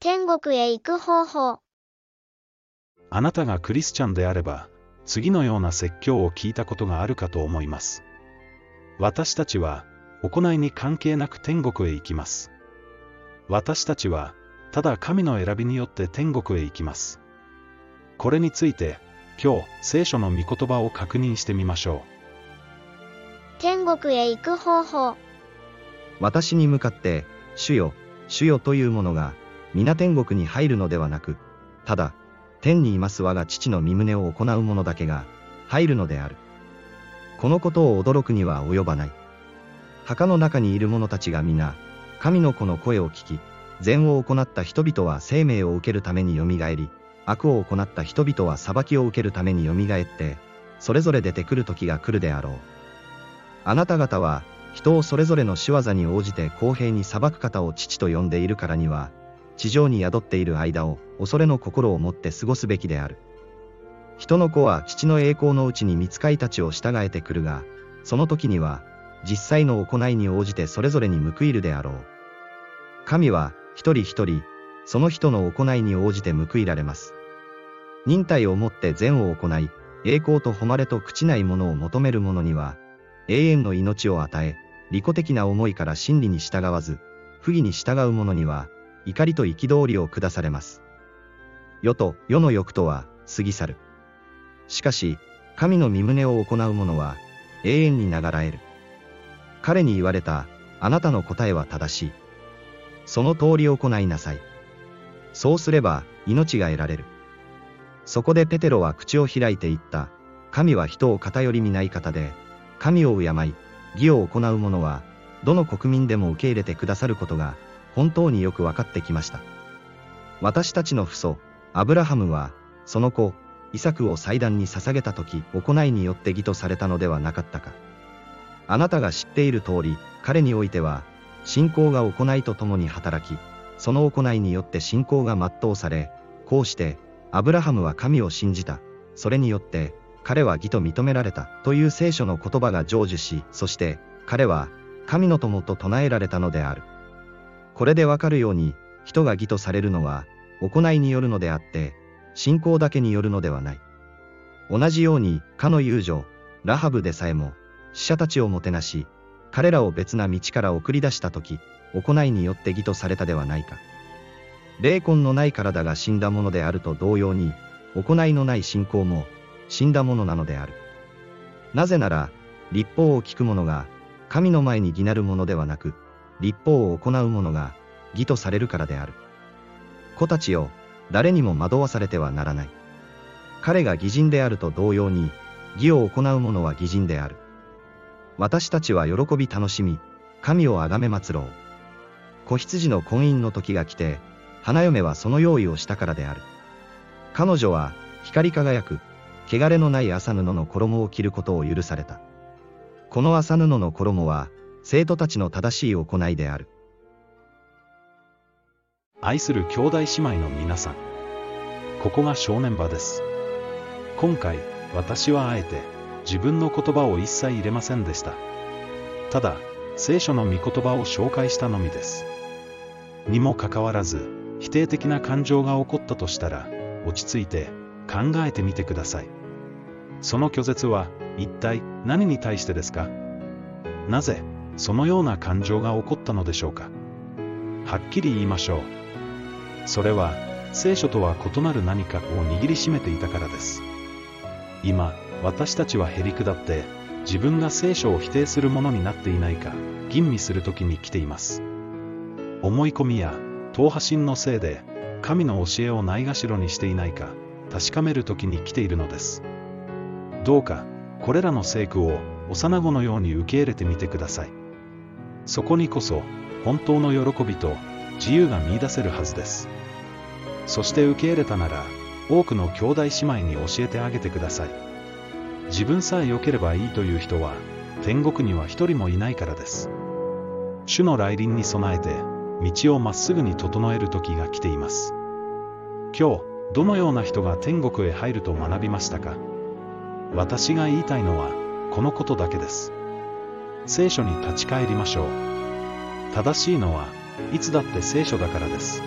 天国へ行く方法。あなたがクリスチャンであれば、次のような説教を聞いたことがあるかと思います。私たちは、行いに関係なく天国へ行きます。私たちは、ただ神の選びによって天国へ行きます。これについて、今日、聖書の御言葉を確認してみましょ天国へ行く方法。私に向かって、主よ、主よというものが、皆天国に入るのではなく、ただ、天にいます我が父の身旨を行う者だけが、入るのである。このことを驚くには及ばない。墓の中にいる者たちが皆、神の子の声を聞き、善を行った人々は生命を受けるためによみがえり、悪を行った人々は裁きを受けるためによみがえって、それぞれ出てくる時が来るであろう。あなた方は、人をそれぞれの仕業に応じて公平に裁く方を父と呼んでいるからには、地上に宿っている間を恐れの心を持って過ごすべきである。人の子は父の栄光のうちに見つかいたちを従えてくるが、その時には、実際の行いに応じてそれぞれに報いるであろう。神は、一人一人、その人の行いに応じて報いられます。忍耐をもって善を行い、栄光と誉れと朽ちないものを求める者には、永遠の命を与え、利己的な思いから真理に従わず、不義に従う者には、怒りと憤りを下されます。世と世の欲とは過ぎ去る。しかし、神の身旨を行う者は、永遠に流らえる。彼に言われた、あなたの答えは正しい。その通り行いなさい。そうすれば、命が得られる。そこでペテロは口を開いて言った。神は人を偏り見ない方で、神を敬い、義を行う者は、どの国民でも受け入れてくださることが、本当によく分かってきました。私たちの父祖、アブラハムは、その子、イサクを祭壇に捧げた時、行いによって義とされたのではなかったか。あなたが知っている通り、彼においては、信仰が行いとともに働き、その行いによって信仰が全うされ、こうして、アブラハムは神を信じた。それによって、彼は義と認められたという聖書の言葉が成就し、そして、彼は、神の友と唱えられたのである。これでわかるように、人が義とされるのは、行いによるのであって、信仰だけによるのではない。同じように、かの友情、ラハブでさえも、死者たちをもてなし、彼らを別な道から送り出したとき、行いによって義とされたではないか。霊魂のない体が死んだものであると同様に、行いのない信仰も、死んだものなのである。なぜなら、立法を聞く者が、神の前に義なるものではなく、立法を行う者が、義とされるからである。子たちよ、誰にも惑わされてはならない。彼が義人であると同様に、義を行う者は義人である。私たちは喜び楽しみ、神をあがめ祀ろう。子羊の婚姻の時が来て、花嫁はその用意をしたからである。彼女は、光り輝く、汚れのない麻布の衣を着ることを許された。この麻布の衣は、生徒たちの正しい行いである。愛する兄弟姉妹の皆さん。ここが正念場です。今回、私はあえて、自分の言葉を一切入れませんでした。ただ、聖書の御言葉を紹介したのみです。にもかかわらず、否定的な感情が起こったとしたら、落ち着いて、考えてみてください。その拒絶は、一体何に対してですか？なぜ、そのような感情が起こったのでしょうかはっきり言いましょう。それは、聖書とは異なる何かを握りしめていたからです。今、私たちはへり下って、自分が聖書を否定するものになっていないか、吟味する時に来ています。思い込みや、党派心のせいで、神の教えをないがしろにしていないか、確かめる時に来ているのです。どうか、これらの聖句を、幼子のように受け入れてみてください。そこにこそ、本当の喜びと、自由が見出せるはずです。そして受け入れたなら、多くの兄弟姉妹に教えてあげてください。自分さえ良ければいいという人は、天国には一人もいないからです。主の来臨に備えて、道をまっすぐに整える時が来ています。今日、どのような人が天国へ入ると学びましたか？私が言いたいのは、このことだけです。聖書に立ち返りましょう。正しいのは、いつだって聖書だからです。